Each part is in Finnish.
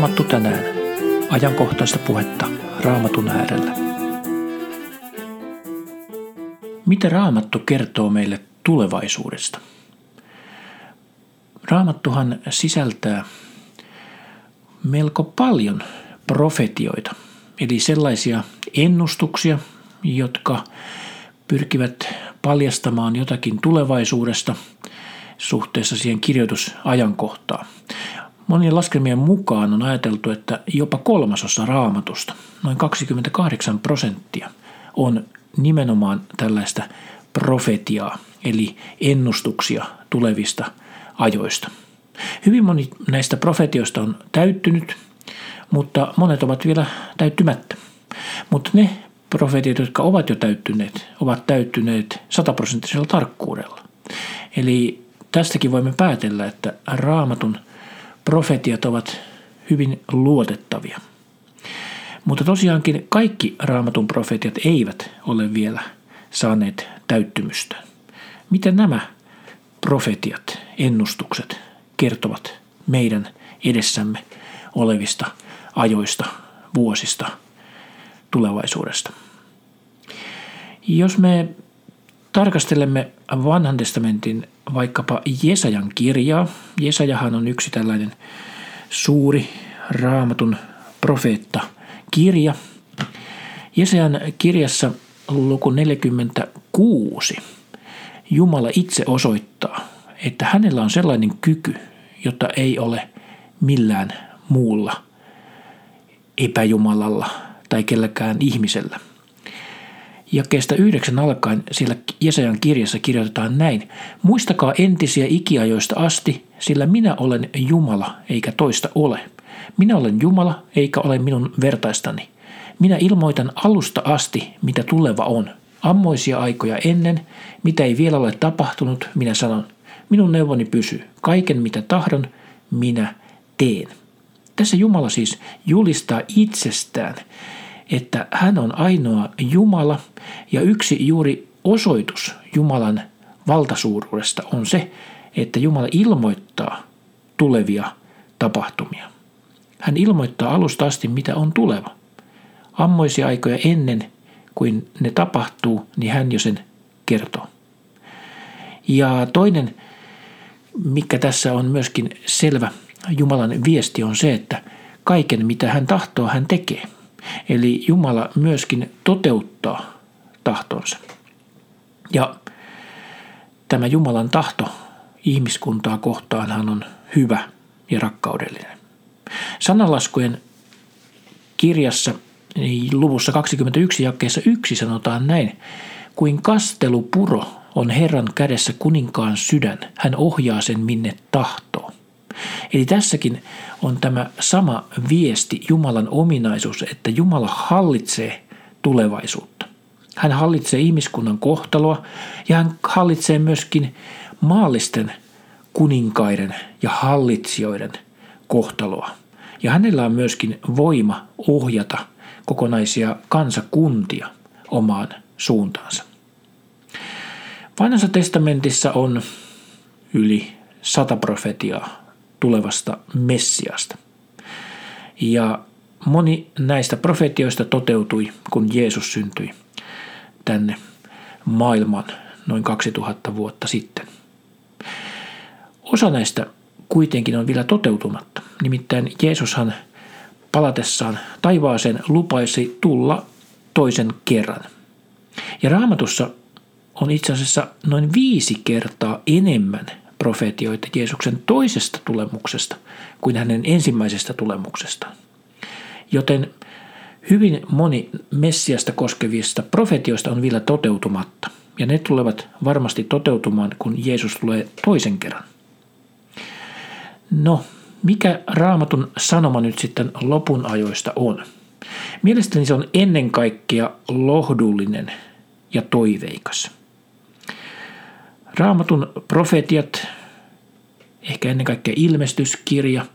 Raamattu tänään. Ajankohtaista puhetta Raamatun äärellä. Mitä Raamattu kertoo meille tulevaisuudesta? Raamattuhan sisältää melko paljon profetioita, eli sellaisia ennustuksia, jotka pyrkivät paljastamaan jotakin tulevaisuudesta suhteessa siihen kirjoitusajankohtaan. Monien laskelmien mukaan on ajateltu, että jopa kolmasosa raamatusta, noin 28 prosenttia, on nimenomaan tällaista profetiaa, eli ennustuksia tulevista ajoista. Hyvin moni näistä profetioista on täyttynyt, mutta monet ovat vielä täyttymättä. Mutta ne profetiot, jotka ovat jo täyttyneet, ovat täyttyneet sataprosenttisella tarkkuudella. Eli tästäkin voimme päätellä, että raamatun profetiat ovat hyvin luotettavia. Mutta tosiaankin kaikki raamatun profetiat eivät ole vielä saaneet täyttymystä. Miten nämä profetiat, ennustukset kertovat meidän edessämme olevista ajoista, vuosista, tulevaisuudesta. Jos me tarkastelemme vanhan testamentin vaikkapa Jesajan kirjaa, Jesajahan on yksi tällainen suuri raamatun profeetta kirja. Jesajan kirjassa luku 46 Jumala itse osoittaa, että hänellä on sellainen kyky, jota ei ole millään muulla epäjumalalla tai kelläkään ihmisellä. Ja kestä yhdeksän alkaen siellä Jesajan kirjassa kirjoitetaan näin. Muistakaa entisiä ikiajoista asti, sillä minä olen Jumala eikä toista ole. Minä olen Jumala eikä ole minun vertaistani. Minä ilmoitan alusta asti, mitä tuleva on. Ammoisia aikoja ennen, mitä ei vielä ole tapahtunut, minä sanon, minun neuvoni pysyy. Kaiken mitä tahdon, minä teen. Tässä Jumala siis julistaa itsestään, että hän on ainoa Jumala ja yksi juuri osoitus Jumalan valtasuuruudesta on se, että Jumala ilmoittaa tulevia tapahtumia. Hän ilmoittaa alusta asti, mitä on tuleva. Ammoisia aikoja ennen kuin ne tapahtuu, niin hän jo sen kertoo. Ja toinen, mikä tässä on myöskin selvä Jumalan viesti, on se, että kaiken mitä hän tahtoo, hän tekee. Eli Jumala myöskin toteuttaa tahtonsa. Ja tämä Jumalan tahto ihmiskuntaa kohtaanhan on hyvä ja rakkaudellinen. Sanalaskujen kirjassa niin luvussa 21 jakkeessa 1 sanotaan näin. Kuin kastelupuro on Herran kädessä kuninkaan sydän, hän ohjaa sen minne tahtoo. Eli tässäkin on tämä sama viesti, Jumalan ominaisuus, että Jumala hallitsee tulevaisuutta. Hän hallitsee ihmiskunnan kohtaloa ja hän hallitsee myöskin maallisten kuninkaiden ja hallitsijoiden kohtaloa. Ja hänellä on myöskin voima ohjata kokonaisia kansakuntia omaan suuntaansa. Vanhassa testamentissa on yli sata profetiaa tulevasta Messiasta. Ja moni näistä profetioista toteutui, kun Jeesus syntyi tänne maailman noin 2000 vuotta sitten. Osa näistä kuitenkin on vielä toteutumatta. Nimittäin Jeesushan palatessaan taivaaseen lupaisi tulla toisen kerran. Ja raamatussa on itse asiassa noin viisi kertaa enemmän profetioita Jeesuksen toisesta tulemuksesta kuin hänen ensimmäisestä tulemuksestaan. Joten hyvin moni Messiasta koskevista profetioista on vielä toteutumatta, ja ne tulevat varmasti toteutumaan, kun Jeesus tulee toisen kerran. No, mikä raamatun sanoma nyt sitten lopun ajoista on? Mielestäni se on ennen kaikkea lohdullinen ja toiveikas. Raamatun profetiat, ehkä ennen kaikkea ilmestyskirja,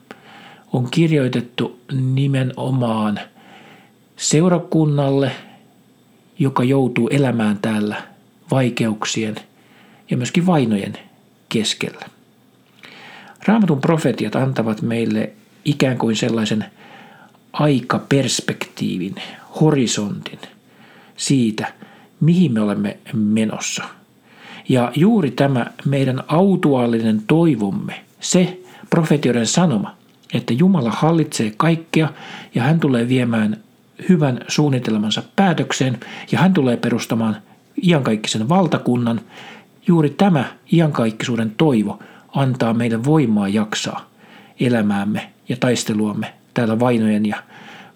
on kirjoitettu nimenomaan seurakunnalle, joka joutuu elämään täällä vaikeuksien ja myöskin vainojen keskellä. Raamatun profetiat antavat meille ikään kuin sellaisen aikaperspektiivin, horisontin siitä, mihin me olemme menossa. Ja juuri tämä meidän autuaalinen toivomme, se profetioiden sanoma, että Jumala hallitsee kaikkea ja hän tulee viemään hyvän suunnitelmansa päätökseen ja hän tulee perustamaan iankaikkisen valtakunnan, juuri tämä iankaikkisuuden toivo antaa meille voimaa jaksaa elämäämme ja taisteluamme täällä vainojen ja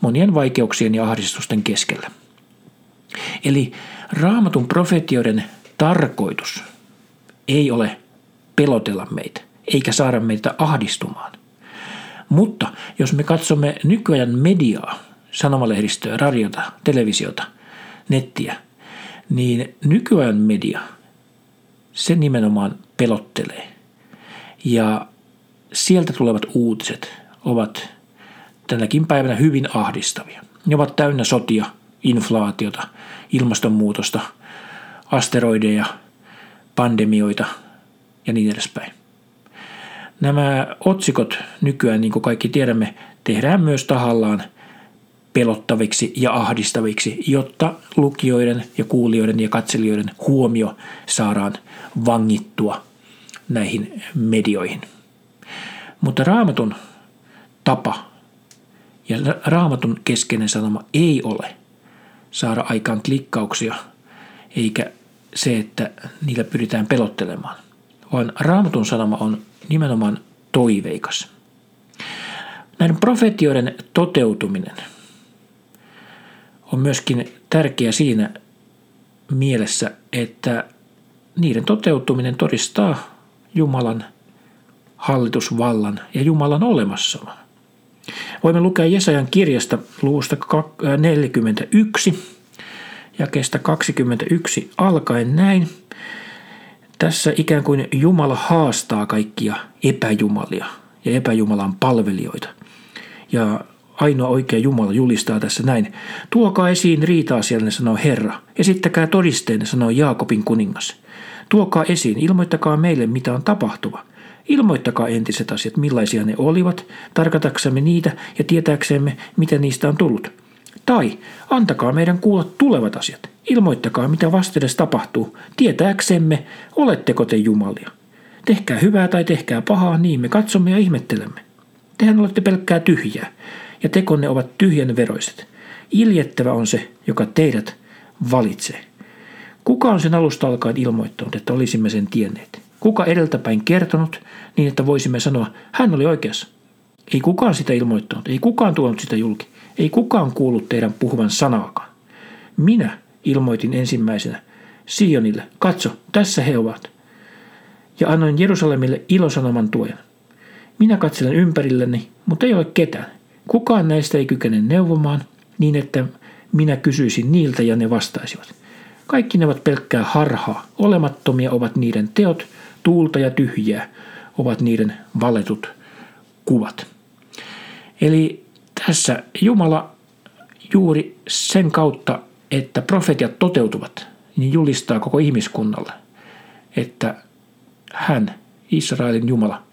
monien vaikeuksien ja ahdistusten keskellä. Eli raamatun profetioiden tarkoitus ei ole pelotella meitä, eikä saada meitä ahdistumaan. Mutta jos me katsomme nykyajan mediaa, sanomalehdistöä, radiota, televisiota, nettiä, niin nykyajan media, se nimenomaan pelottelee. Ja sieltä tulevat uutiset ovat tänäkin päivänä hyvin ahdistavia. Ne ovat täynnä sotia, inflaatiota, ilmastonmuutosta, asteroideja, pandemioita ja niin edespäin. Nämä otsikot nykyään, niin kuin kaikki tiedämme, tehdään myös tahallaan pelottaviksi ja ahdistaviksi, jotta lukijoiden ja kuulijoiden ja katselijoiden huomio saadaan vangittua näihin medioihin. Mutta raamatun tapa ja raamatun keskeinen sanoma ei ole saada aikaan klikkauksia, eikä se, että niillä pyritään pelottelemaan, vaan raamatun sanoma on nimenomaan toiveikas. Näiden profetioiden toteutuminen on myöskin tärkeä siinä mielessä, että niiden toteutuminen todistaa Jumalan hallitusvallan ja Jumalan olemassaolon. Voimme lukea Jesajan kirjasta luvusta 41 ja kestä 21 alkaen näin. Tässä ikään kuin Jumala haastaa kaikkia epäjumalia ja epäjumalan palvelijoita. Ja ainoa oikea Jumala julistaa tässä näin. Tuokaa esiin riita-asiallinen, sanoo Herra. Esittäkää todisteen, sanoo Jaakobin kuningas. Tuokaa esiin, ilmoittakaa meille, mitä on tapahtuva. Ilmoittakaa entiset asiat, millaisia ne olivat, tarkataksemme niitä ja tietääksemme, mitä niistä on tullut. Tai antakaa meidän kuulla tulevat asiat. Ilmoittakaa, mitä vastedes tapahtuu, tietääksemme, oletteko te Jumalia. Tehkää hyvää tai tehkää pahaa, niin me katsomme ja ihmettelemme. Tehän olette pelkkää tyhjää, ja tekonne ovat tyhjän veroiset. Iljettävä on se, joka teidät valitsee. Kuka on sen alusta alkaen ilmoittanut, että olisimme sen tienneet? Kuka edeltäpäin kertonut niin, että voisimme sanoa, hän oli oikeassa? Ei kukaan sitä ilmoittanut, ei kukaan tuonut sitä julki, ei kukaan kuullut teidän puhuvan sanaakaan. Minä ilmoitin ensimmäisenä Sionille, katso, tässä he ovat. Ja annoin Jerusalemille ilosanoman tuojan. Minä katselen ympärilleni, mutta ei ole ketään. Kukaan näistä ei kykene neuvomaan niin, että minä kysyisin niiltä ja ne vastaisivat. Kaikki ne ovat pelkkää harhaa. Olemattomia ovat niiden teot, tuulta ja tyhjää ovat niiden valetut kuvat. Eli tässä Jumala juuri sen kautta, että profetiat toteutuvat, niin julistaa koko ihmiskunnalle, että hän, Israelin Jumala,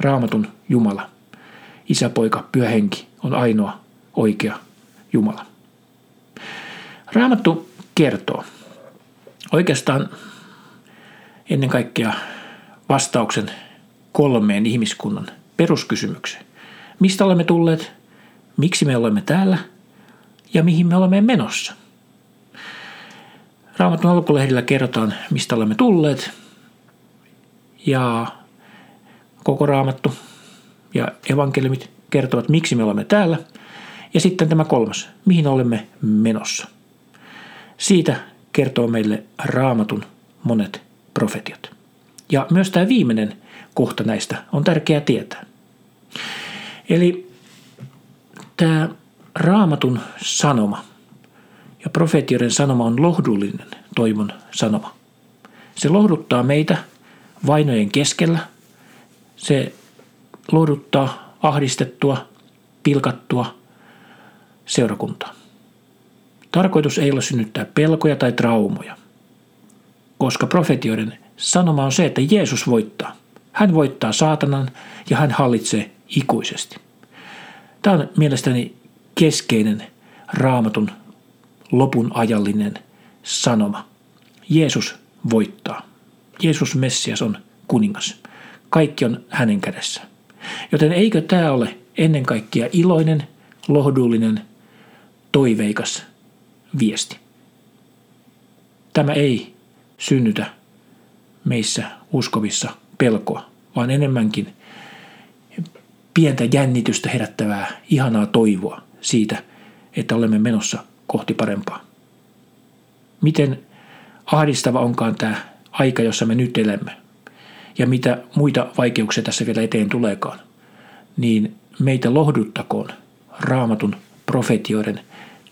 raamatun Jumala, isäpoika, pyhähenki, on ainoa oikea Jumala. Raamattu kertoo oikeastaan ennen kaikkea vastauksen kolmeen ihmiskunnan peruskysymykseen. Mistä olemme tulleet, miksi me olemme täällä ja mihin me olemme menossa. Raamatun alkulehdillä kerrotaan, mistä olemme tulleet ja koko raamattu ja evankeliumit kertovat, miksi me olemme täällä. Ja sitten tämä kolmas, mihin olemme menossa. Siitä kertoo meille raamatun monet profetiot. Ja myös tämä viimeinen kohta näistä on tärkeää tietää. Eli tämä raamatun sanoma ja profetioiden sanoma on lohdullinen toivon sanoma. Se lohduttaa meitä vainojen keskellä. Se lohduttaa ahdistettua, pilkattua seurakuntaa. Tarkoitus ei ole synnyttää pelkoja tai traumoja, koska profetioiden sanoma on se, että Jeesus voittaa. Hän voittaa saatanan ja hän hallitsee ikuisesti. Tämä on mielestäni keskeinen raamatun lopun ajallinen sanoma. Jeesus voittaa. Jeesus Messias on kuningas. Kaikki on hänen kädessä. Joten eikö tämä ole ennen kaikkea iloinen, lohdullinen, toiveikas viesti? Tämä ei synnytä meissä uskovissa pelkoa, vaan enemmänkin pientä jännitystä herättävää, ihanaa toivoa siitä, että olemme menossa kohti parempaa. Miten ahdistava onkaan tämä aika, jossa me nyt elämme, ja mitä muita vaikeuksia tässä vielä eteen tuleekaan, niin meitä lohduttakoon raamatun profetioiden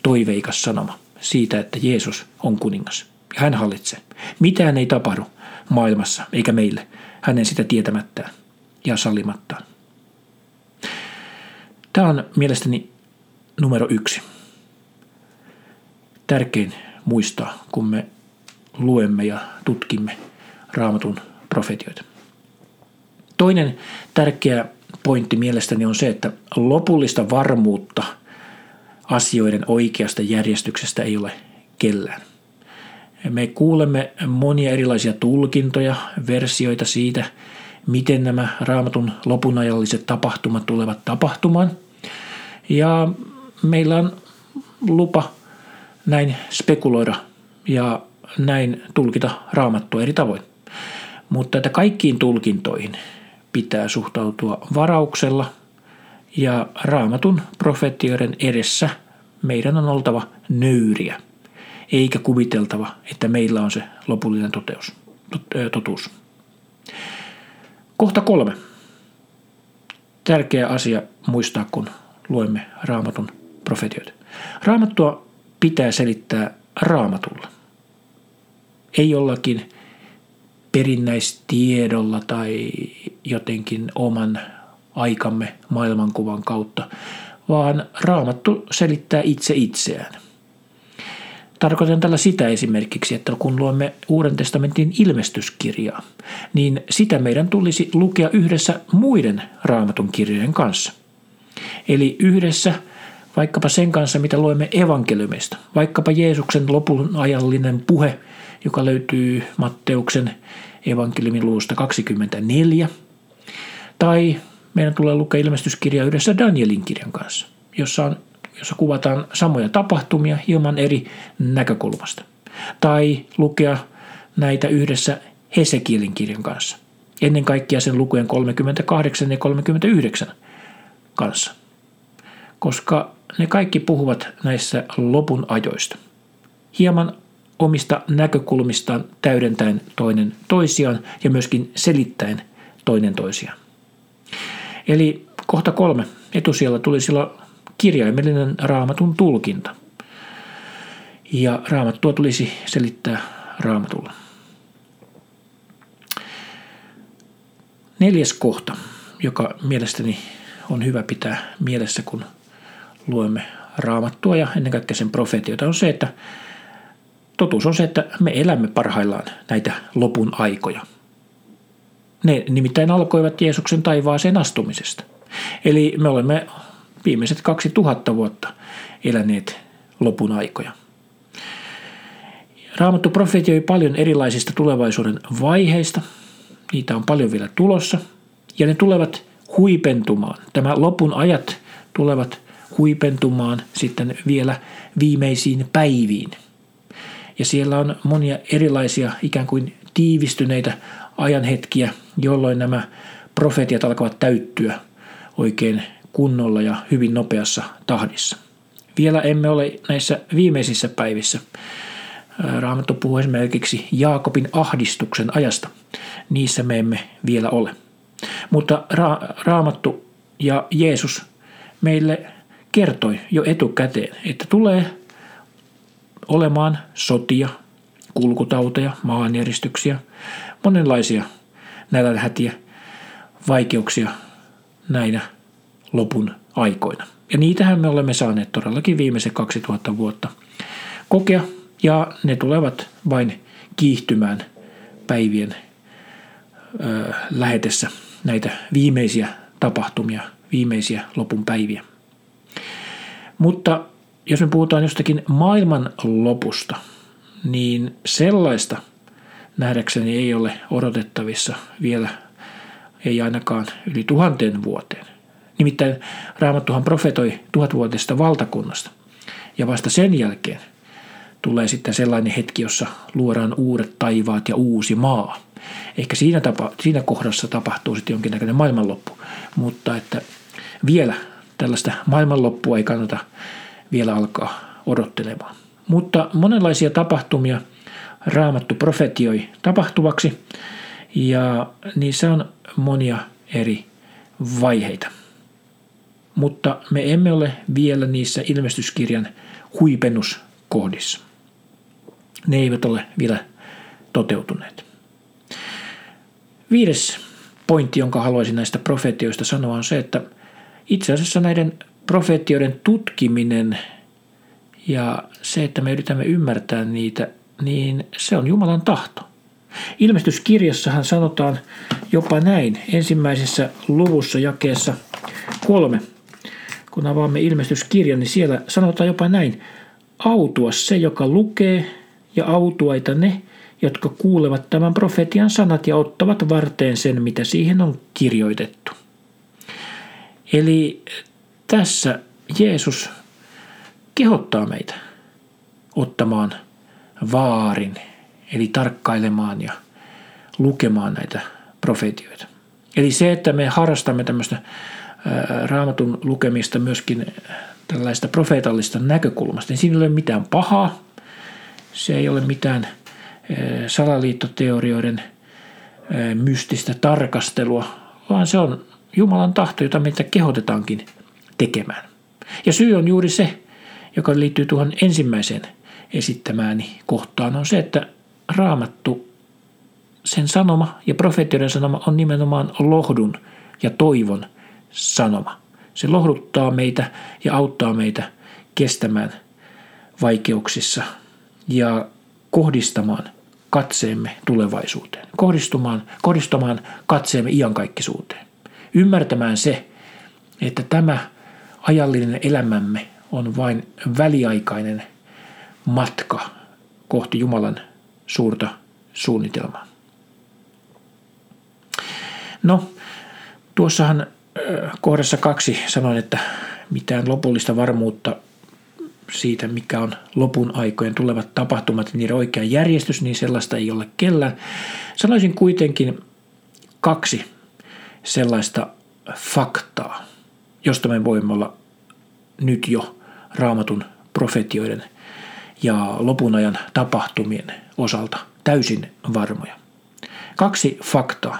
toiveikas sanoma siitä, että Jeesus on kuningas. Ja hän hallitsee. Mitään ei tapahdu maailmassa eikä meille hänen sitä tietämättään ja sallimattaan. Tämä on mielestäni numero yksi. Tärkein muistaa, kun me luemme ja tutkimme raamatun profetioita. Toinen tärkeä pointti mielestäni on se, että lopullista varmuutta asioiden oikeasta järjestyksestä ei ole kellään. Me kuulemme monia erilaisia tulkintoja, versioita siitä, miten nämä raamatun lopunajalliset tapahtumat tulevat tapahtumaan. Ja meillä on lupa näin spekuloida ja näin tulkita raamattua eri tavoin. Mutta että kaikkiin tulkintoihin pitää suhtautua varauksella ja raamatun profetioiden edessä meidän on oltava nöyriä, eikä kuviteltava, että meillä on se lopullinen toteus, totuus. Kohta kolme. Tärkeä asia muistaa, kun luemme raamatun profetioita. Raamattua pitää selittää raamatulla. Ei jollakin perinnäistiedolla tai jotenkin oman aikamme maailmankuvan kautta, vaan raamattu selittää itse itseään. Tarkoitan tällä sitä esimerkiksi, että kun luemme Uuden testamentin ilmestyskirjaa, niin sitä meidän tulisi lukea yhdessä muiden raamatun kirjojen kanssa. Eli yhdessä vaikkapa sen kanssa, mitä luemme evankeliumista, vaikkapa Jeesuksen lopun ajallinen puhe, joka löytyy Matteuksen evankeliumin luvusta 24, tai meidän tulee lukea ilmestyskirja yhdessä Danielin kirjan kanssa, jossa, on, jossa kuvataan samoja tapahtumia ilman eri näkökulmasta. Tai lukea näitä yhdessä Hesekielin kirjan kanssa. Ennen kaikkea sen lukujen 38 ja 39 kanssa. Koska ne kaikki puhuvat näissä lopun ajoista. Hieman omista näkökulmistaan täydentäen toinen toisiaan ja myöskin selittäen toinen toisiaan. Eli kohta kolme. Etusijalla tulisi olla kirjaimellinen raamatun tulkinta. Ja raamattua tulisi selittää raamatulla. Neljäs kohta, joka mielestäni on hyvä pitää mielessä, kun luemme raamattua ja ennen kaikkea sen profetioita, on se, että totuus on se, että me elämme parhaillaan näitä lopun aikoja. Ne nimittäin alkoivat Jeesuksen taivaaseen astumisesta. Eli me olemme viimeiset 2000 vuotta eläneet lopun aikoja. Raamattu profetioi paljon erilaisista tulevaisuuden vaiheista. Niitä on paljon vielä tulossa. Ja ne tulevat huipentumaan. Tämä lopun ajat tulevat huipentumaan sitten vielä viimeisiin päiviin. Ja siellä on monia erilaisia ikään kuin tiivistyneitä ajanhetkiä, jolloin nämä profetiat alkavat täyttyä oikein kunnolla ja hyvin nopeassa tahdissa. Vielä emme ole näissä viimeisissä päivissä. Raamattu puhuu esimerkiksi Jaakobin ahdistuksen ajasta. Niissä me emme vielä ole. Mutta ra- Raamattu ja Jeesus meille kertoi jo etukäteen, että tulee olemaan sotia, kulkutauteja, maanjäristyksiä, monenlaisia nälänhätiä, vaikeuksia näinä lopun aikoina. Ja niitähän me olemme saaneet todellakin viimeiset 2000 vuotta kokea, ja ne tulevat vain kiihtymään päivien ö, lähetessä näitä viimeisiä tapahtumia, viimeisiä lopun päiviä. Mutta jos me puhutaan jostakin maailman lopusta, niin sellaista nähdäkseni ei ole odotettavissa vielä, ei ainakaan yli tuhanteen vuoteen. Nimittäin Raamattuhan profetoi tuhatvuotisesta valtakunnasta. Ja vasta sen jälkeen tulee sitten sellainen hetki, jossa luodaan uudet taivaat ja uusi maa. Ehkä siinä, tapa, siinä kohdassa tapahtuu sitten jonkinnäköinen maailmanloppu, mutta että vielä tällaista maailmanloppua ei kannata vielä alkaa odottelemaan. Mutta monenlaisia tapahtumia raamattu profetioi tapahtuvaksi ja niissä on monia eri vaiheita. Mutta me emme ole vielä niissä ilmestyskirjan huipennuskohdissa. Ne eivät ole vielä toteutuneet. Viides pointti, jonka haluaisin näistä profetioista sanoa, on se, että itse asiassa näiden profetioiden tutkiminen ja se, että me yritämme ymmärtää niitä, niin se on Jumalan tahto. Ilmestyskirjassahan sanotaan jopa näin ensimmäisessä luvussa jakeessa kolme. Kun avaamme ilmestyskirjan, niin siellä sanotaan jopa näin. Autua se, joka lukee, ja autuaita ne, jotka kuulevat tämän profetian sanat ja ottavat varteen sen, mitä siihen on kirjoitettu. Eli tässä Jeesus kehottaa meitä ottamaan vaarin, eli tarkkailemaan ja lukemaan näitä profetioita. Eli se, että me harrastamme tämmöistä raamatun lukemista myöskin tällaista profeetallista näkökulmasta, niin siinä ei ole mitään pahaa, se ei ole mitään salaliittoteorioiden mystistä tarkastelua, vaan se on Jumalan tahto, jota meitä kehotetaankin tekemään. Ja syy on juuri se, joka liittyy tuohon ensimmäiseen esittämääni kohtaan, on se, että raamattu, sen sanoma ja profeettioiden sanoma on nimenomaan lohdun ja toivon sanoma. Se lohduttaa meitä ja auttaa meitä kestämään vaikeuksissa ja kohdistamaan katseemme tulevaisuuteen, kohdistumaan, kohdistamaan katseemme iankaikkisuuteen. Ymmärtämään se, että tämä ajallinen elämämme on vain väliaikainen matka kohti Jumalan suurta suunnitelmaa. No, tuossahan kohdassa kaksi sanoin, että mitään lopullista varmuutta siitä, mikä on lopun aikojen tulevat tapahtumat ja niiden oikea järjestys, niin sellaista ei ole kellään. Sanoisin kuitenkin kaksi sellaista faktaa, josta me voimme olla nyt jo raamatun profetioiden ja lopun ajan tapahtumien osalta täysin varmoja. Kaksi faktaa.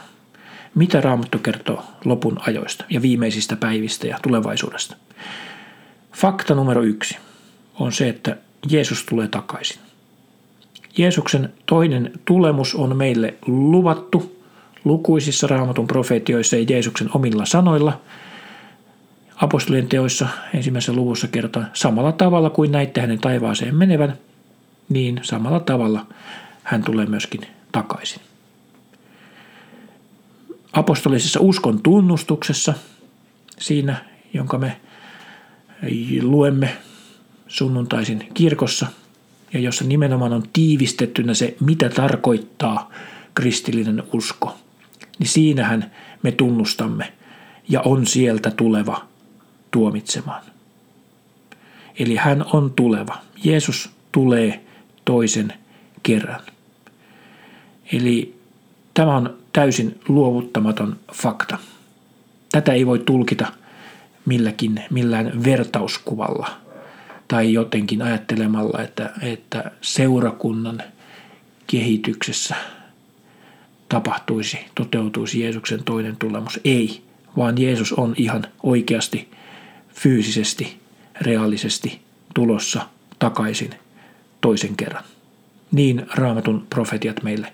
Mitä Raamattu kertoo lopun ajoista ja viimeisistä päivistä ja tulevaisuudesta? Fakta numero yksi on se, että Jeesus tulee takaisin. Jeesuksen toinen tulemus on meille luvattu lukuisissa raamatun profetioissa ja Jeesuksen omilla sanoilla – apostolien teoissa ensimmäisessä luvussa kertaa samalla tavalla kuin näitte hänen taivaaseen menevän, niin samalla tavalla hän tulee myöskin takaisin. Apostolisessa uskon tunnustuksessa, siinä jonka me luemme sunnuntaisin kirkossa ja jossa nimenomaan on tiivistettynä se, mitä tarkoittaa kristillinen usko, niin siinähän me tunnustamme ja on sieltä tuleva tuomitsemaan. Eli hän on tuleva. Jeesus tulee toisen kerran. Eli tämä on täysin luovuttamaton fakta. Tätä ei voi tulkita milläkin, millään vertauskuvalla tai jotenkin ajattelemalla, että, että seurakunnan kehityksessä tapahtuisi, toteutuisi Jeesuksen toinen tulemus. Ei, vaan Jeesus on ihan oikeasti fyysisesti, reaalisesti tulossa takaisin toisen kerran. Niin raamatun profetiat meille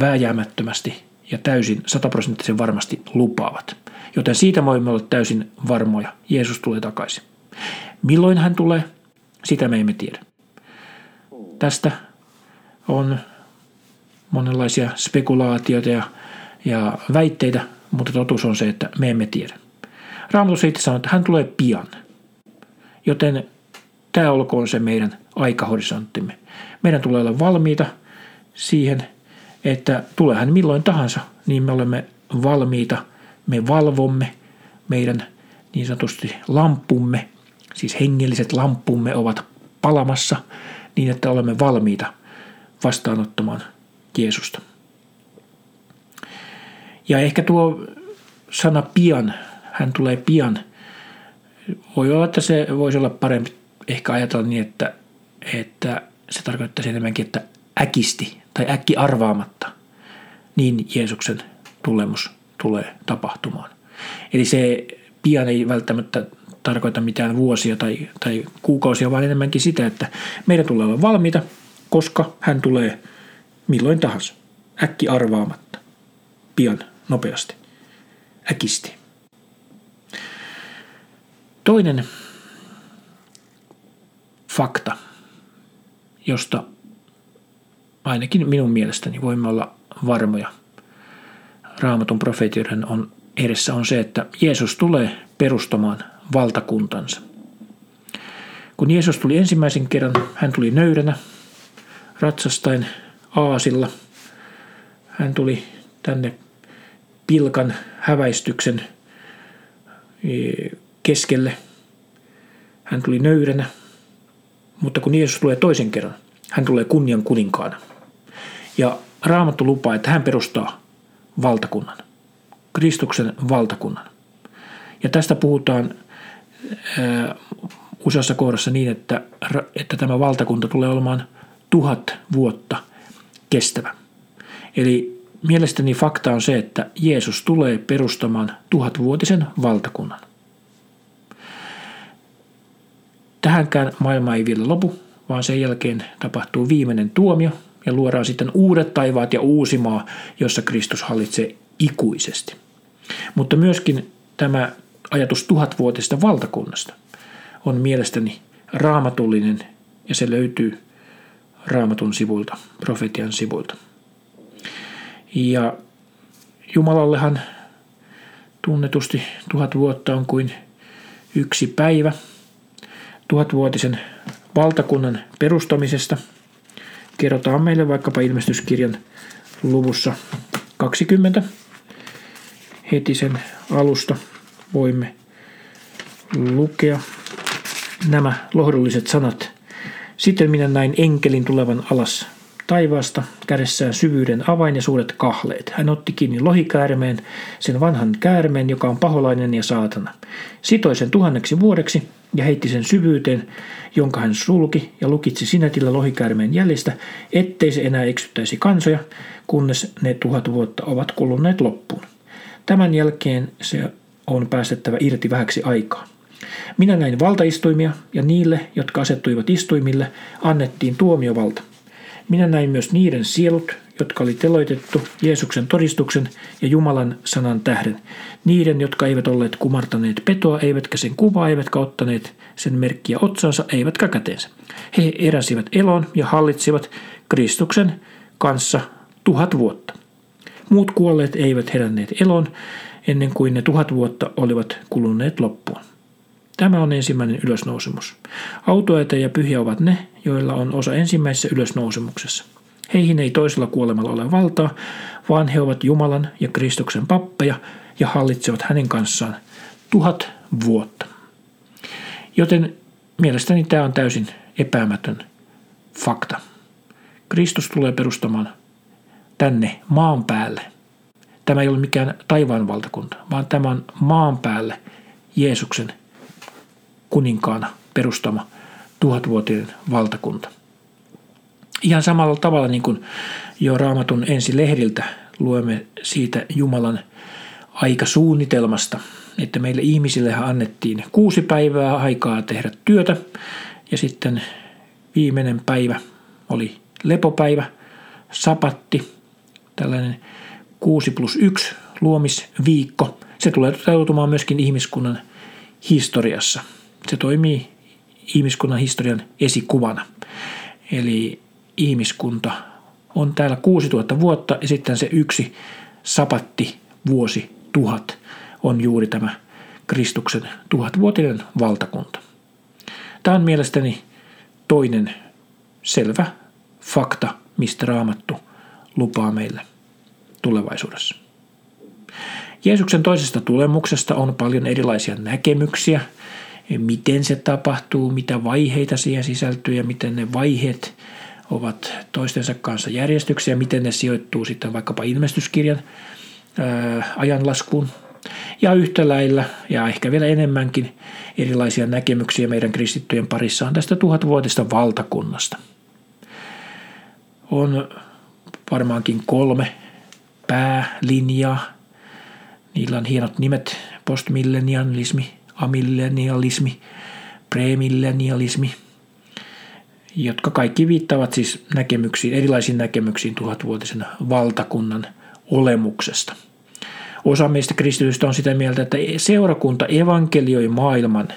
vääjäämättömästi ja täysin sataprosenttisen varmasti lupaavat. Joten siitä voimme olla täysin varmoja. Jeesus tulee takaisin. Milloin hän tulee, sitä me emme tiedä. Tästä on monenlaisia spekulaatioita ja, ja väitteitä, mutta totuus on se, että me emme tiedä. Raamatus itse sanoo, että hän tulee pian. Joten Tämä olkoon se meidän aikahorisonttimme. Meidän tulee olla valmiita siihen, että tulee hän milloin tahansa, niin me olemme valmiita, me valvomme meidän niin sanotusti lampumme, siis hengelliset lampumme ovat palamassa niin, että olemme valmiita vastaanottamaan Jeesusta. Ja ehkä tuo sana pian, hän tulee pian, voi olla, että se voisi olla parempi ehkä ajatella niin, että, että se tarkoittaisi enemmänkin, että äkisti tai äkki arvaamatta, niin Jeesuksen tulemus tulee tapahtumaan. Eli se pian ei välttämättä tarkoita mitään vuosia tai, tai kuukausia, vaan enemmänkin sitä, että meidän tulee olla valmiita, koska hän tulee milloin tahansa, äkki arvaamatta, pian, nopeasti, äkisti. Toinen fakta, josta ainakin minun mielestäni voimme olla varmoja raamatun profeetioiden on edessä on se, että Jeesus tulee perustamaan valtakuntansa. Kun Jeesus tuli ensimmäisen kerran, hän tuli nöyränä, ratsastain aasilla. Hän tuli tänne pilkan häväistyksen e, keskelle. Hän tuli nöyränä, mutta kun Jeesus tulee toisen kerran, hän tulee kunnian kuninkaana. Ja Raamattu lupaa, että hän perustaa valtakunnan, Kristuksen valtakunnan. Ja tästä puhutaan useassa kohdassa niin, että, että tämä valtakunta tulee olemaan tuhat vuotta kestävä. Eli mielestäni fakta on se, että Jeesus tulee perustamaan tuhatvuotisen valtakunnan. Tähänkään maailma ei vielä lopu, vaan sen jälkeen tapahtuu viimeinen tuomio ja luodaan sitten uudet taivaat ja uusi maa, jossa Kristus hallitsee ikuisesti. Mutta myöskin tämä ajatus tuhatvuotisesta valtakunnasta on mielestäni raamatullinen ja se löytyy raamatun sivuilta, profetian sivuilta. Ja Jumalallehan tunnetusti tuhat vuotta on kuin yksi päivä tuhatvuotisen valtakunnan perustamisesta. Kerrotaan meille vaikkapa ilmestyskirjan luvussa 20 heti sen alusta voimme lukea nämä lohdulliset sanat. Sitten minä näin enkelin tulevan alas taivaasta, kädessään syvyyden avain ja suuret kahleet. Hän otti kiinni lohikäärmeen, sen vanhan käärmeen, joka on paholainen ja saatana. Sitoi sen tuhanneksi vuodeksi ja heitti sen syvyyteen, jonka hän sulki ja lukitsi sinetillä lohikäärmeen jäljistä, ettei se enää eksyttäisi kansoja, kunnes ne tuhat vuotta ovat kuluneet loppuun. Tämän jälkeen se on päästettävä irti vähäksi aikaa. Minä näin valtaistuimia ja niille, jotka asettuivat istuimille, annettiin tuomiovalta. Minä näin myös niiden sielut, jotka oli teloitettu Jeesuksen todistuksen ja Jumalan sanan tähden. Niiden, jotka eivät olleet kumartaneet petoa, eivätkä sen kuvaa, eivätkä ottaneet sen merkkiä otsansa, eivätkä käteensä. He eräsivät elon ja hallitsivat Kristuksen kanssa tuhat vuotta. Muut kuolleet eivät heränneet elon ennen kuin ne tuhat vuotta olivat kuluneet loppuun. Tämä on ensimmäinen ylösnousemus. Autoita ja pyhiä ovat ne, joilla on osa ensimmäisessä ylösnousemuksessa. Heihin ei toisella kuolemalla ole valtaa, vaan he ovat Jumalan ja Kristuksen pappeja ja hallitsevat hänen kanssaan tuhat vuotta. Joten mielestäni tämä on täysin epäämätön fakta. Kristus tulee perustamaan tänne maan päälle. Tämä ei ole mikään taivaan valtakunta, vaan tämä on maan päälle Jeesuksen kuninkaana perustama tuhatvuotinen valtakunta. Ihan samalla tavalla niin kuin jo raamatun ensi lehdiltä luemme siitä Jumalan aikasuunnitelmasta, että meille ihmisille annettiin kuusi päivää aikaa tehdä työtä ja sitten viimeinen päivä oli lepopäivä, sapatti, tällainen 6 plus 1 luomisviikko. Se tulee toteutumaan myöskin ihmiskunnan historiassa. Se toimii ihmiskunnan historian esikuvana. Eli ihmiskunta on täällä 6000 vuotta ja sitten se yksi sapatti vuosi tuhat on juuri tämä Kristuksen tuhatvuotinen valtakunta. Tämä on mielestäni toinen selvä fakta, mistä raamattu lupaa meille tulevaisuudessa. Jeesuksen toisesta tulemuksesta on paljon erilaisia näkemyksiä, miten se tapahtuu, mitä vaiheita siihen sisältyy ja miten ne vaiheet ovat toistensa kanssa järjestyksiä, miten ne sijoittuu sitten vaikkapa ilmestyskirjan ajanlaskuun. Ja yhtä lailla, ja ehkä vielä enemmänkin, erilaisia näkemyksiä meidän kristittyjen parissa on tästä tuhatvuotista valtakunnasta. On varmaankin kolme päälinjaa. Niillä on hienot nimet, postmillennialismi, amillennialismi, premillennialismi, jotka kaikki viittavat siis näkemyksiin, erilaisiin näkemyksiin tuhatvuotisen valtakunnan olemuksesta. Osa meistä kristitystä on sitä mieltä, että seurakunta evankelioi maailman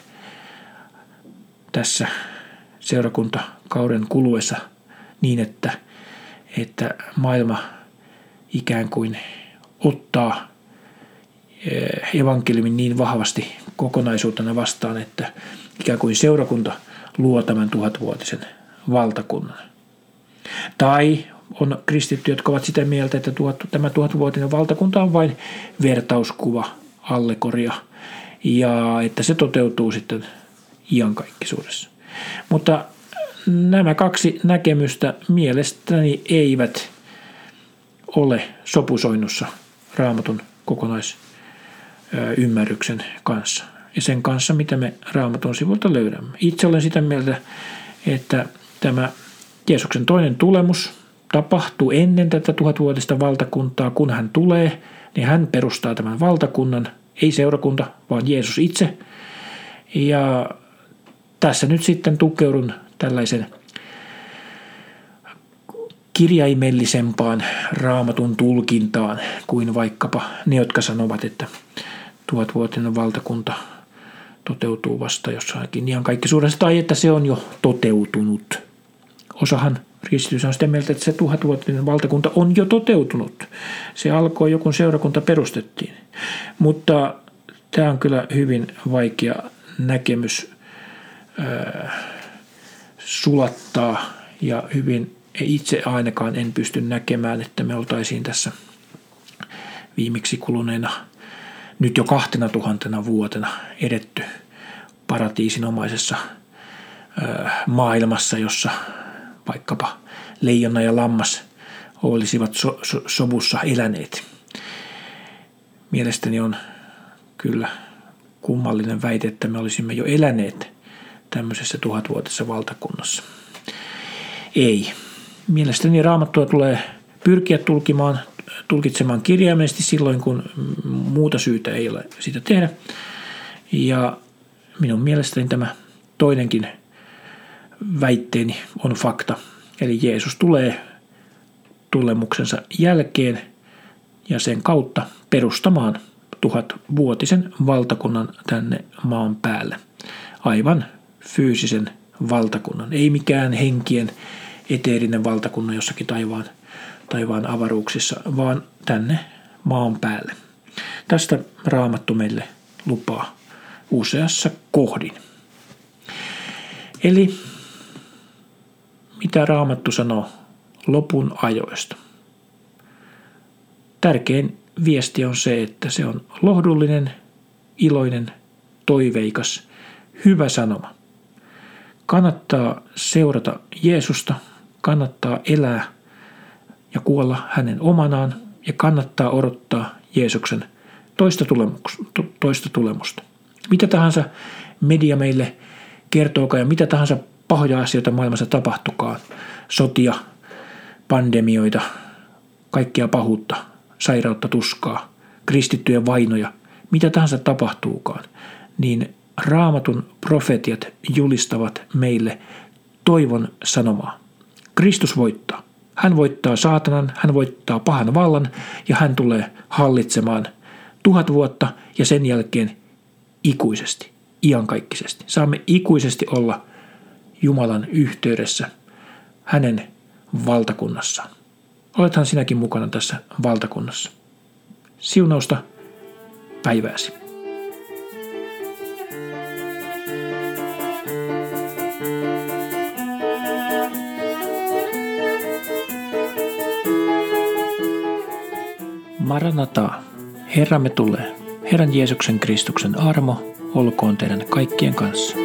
tässä seurakuntakauden kuluessa niin, että, että maailma ikään kuin ottaa eh, evankeliumin niin vahvasti kokonaisuutena vastaan, että ikään kuin seurakunta luo tämän tuhatvuotisen valtakunnan. Tai on kristitty, jotka ovat sitä mieltä, että tämä tuhatvuotinen valtakunta on vain vertauskuva, allegoria, ja että se toteutuu sitten iankaikkisuudessa. Mutta nämä kaksi näkemystä mielestäni eivät ole sopusoinnussa raamatun kokonaisymmärryksen kanssa ja sen kanssa, mitä me raamatun sivulta löydämme. Itse olen sitä mieltä, että tämä Jeesuksen toinen tulemus tapahtuu ennen tätä tuhatvuotista valtakuntaa. Kun hän tulee, niin hän perustaa tämän valtakunnan, ei seurakunta, vaan Jeesus itse. Ja tässä nyt sitten tukeudun tällaisen kirjaimellisempaan raamatun tulkintaan kuin vaikkapa ne, jotka sanovat, että tuhatvuotinen valtakunta toteutuu vasta jossakin ihan kaikki suuressa, tai että se on jo toteutunut. Osahan kristitys on sitä mieltä, että se tuhatvuotinen valtakunta on jo toteutunut. Se alkoi jo, kun seurakunta perustettiin. Mutta tämä on kyllä hyvin vaikea näkemys äh, sulattaa ja hyvin itse ainakaan en pysty näkemään, että me oltaisiin tässä viimeksi kuluneena nyt jo kahtena tuhantena vuotena edetty paratiisinomaisessa maailmassa, jossa vaikkapa leijona ja lammas olisivat so- so- sovussa eläneet. Mielestäni on kyllä kummallinen väite, että me olisimme jo eläneet tämmöisessä tuhatvuotisessa valtakunnassa. Ei. Mielestäni raamattua tulee pyrkiä tulkimaan, tulkitsemaan kirjaimellisesti silloin, kun muuta syytä ei ole sitä tehdä. Ja minun mielestäni tämä toinenkin väitteeni on fakta. Eli Jeesus tulee tulemuksensa jälkeen ja sen kautta perustamaan tuhatvuotisen valtakunnan tänne maan päälle. Aivan fyysisen valtakunnan. Ei mikään henkien eteerinen valtakunnan jossakin taivaan, taivaan avaruuksissa, vaan tänne maan päälle. Tästä raamattu meille lupaa useassa kohdin. Eli mitä raamattu sanoo lopun ajoista? Tärkein viesti on se, että se on lohdullinen, iloinen, toiveikas, hyvä sanoma. Kannattaa seurata Jeesusta, kannattaa elää ja kuolla hänen omanaan ja kannattaa odottaa Jeesuksen toista, toista tulemusta. Mitä tahansa media meille kertookaan ja mitä tahansa pahoja asioita maailmassa tapahtukaan, sotia, pandemioita, kaikkea pahuutta, sairautta, tuskaa, kristittyjen vainoja, mitä tahansa tapahtuukaan, niin raamatun profetiat julistavat meille toivon sanomaa. Kristus voittaa. Hän voittaa saatanan, hän voittaa pahan vallan ja hän tulee hallitsemaan tuhat vuotta ja sen jälkeen ikuisesti, iankaikkisesti. Saamme ikuisesti olla Jumalan yhteydessä hänen valtakunnassaan. Olethan sinäkin mukana tässä valtakunnassa. Siunausta päivääsi. Maranata, Herramme tulee. Herran Jeesuksen Kristuksen armo olkoon teidän kaikkien kanssa.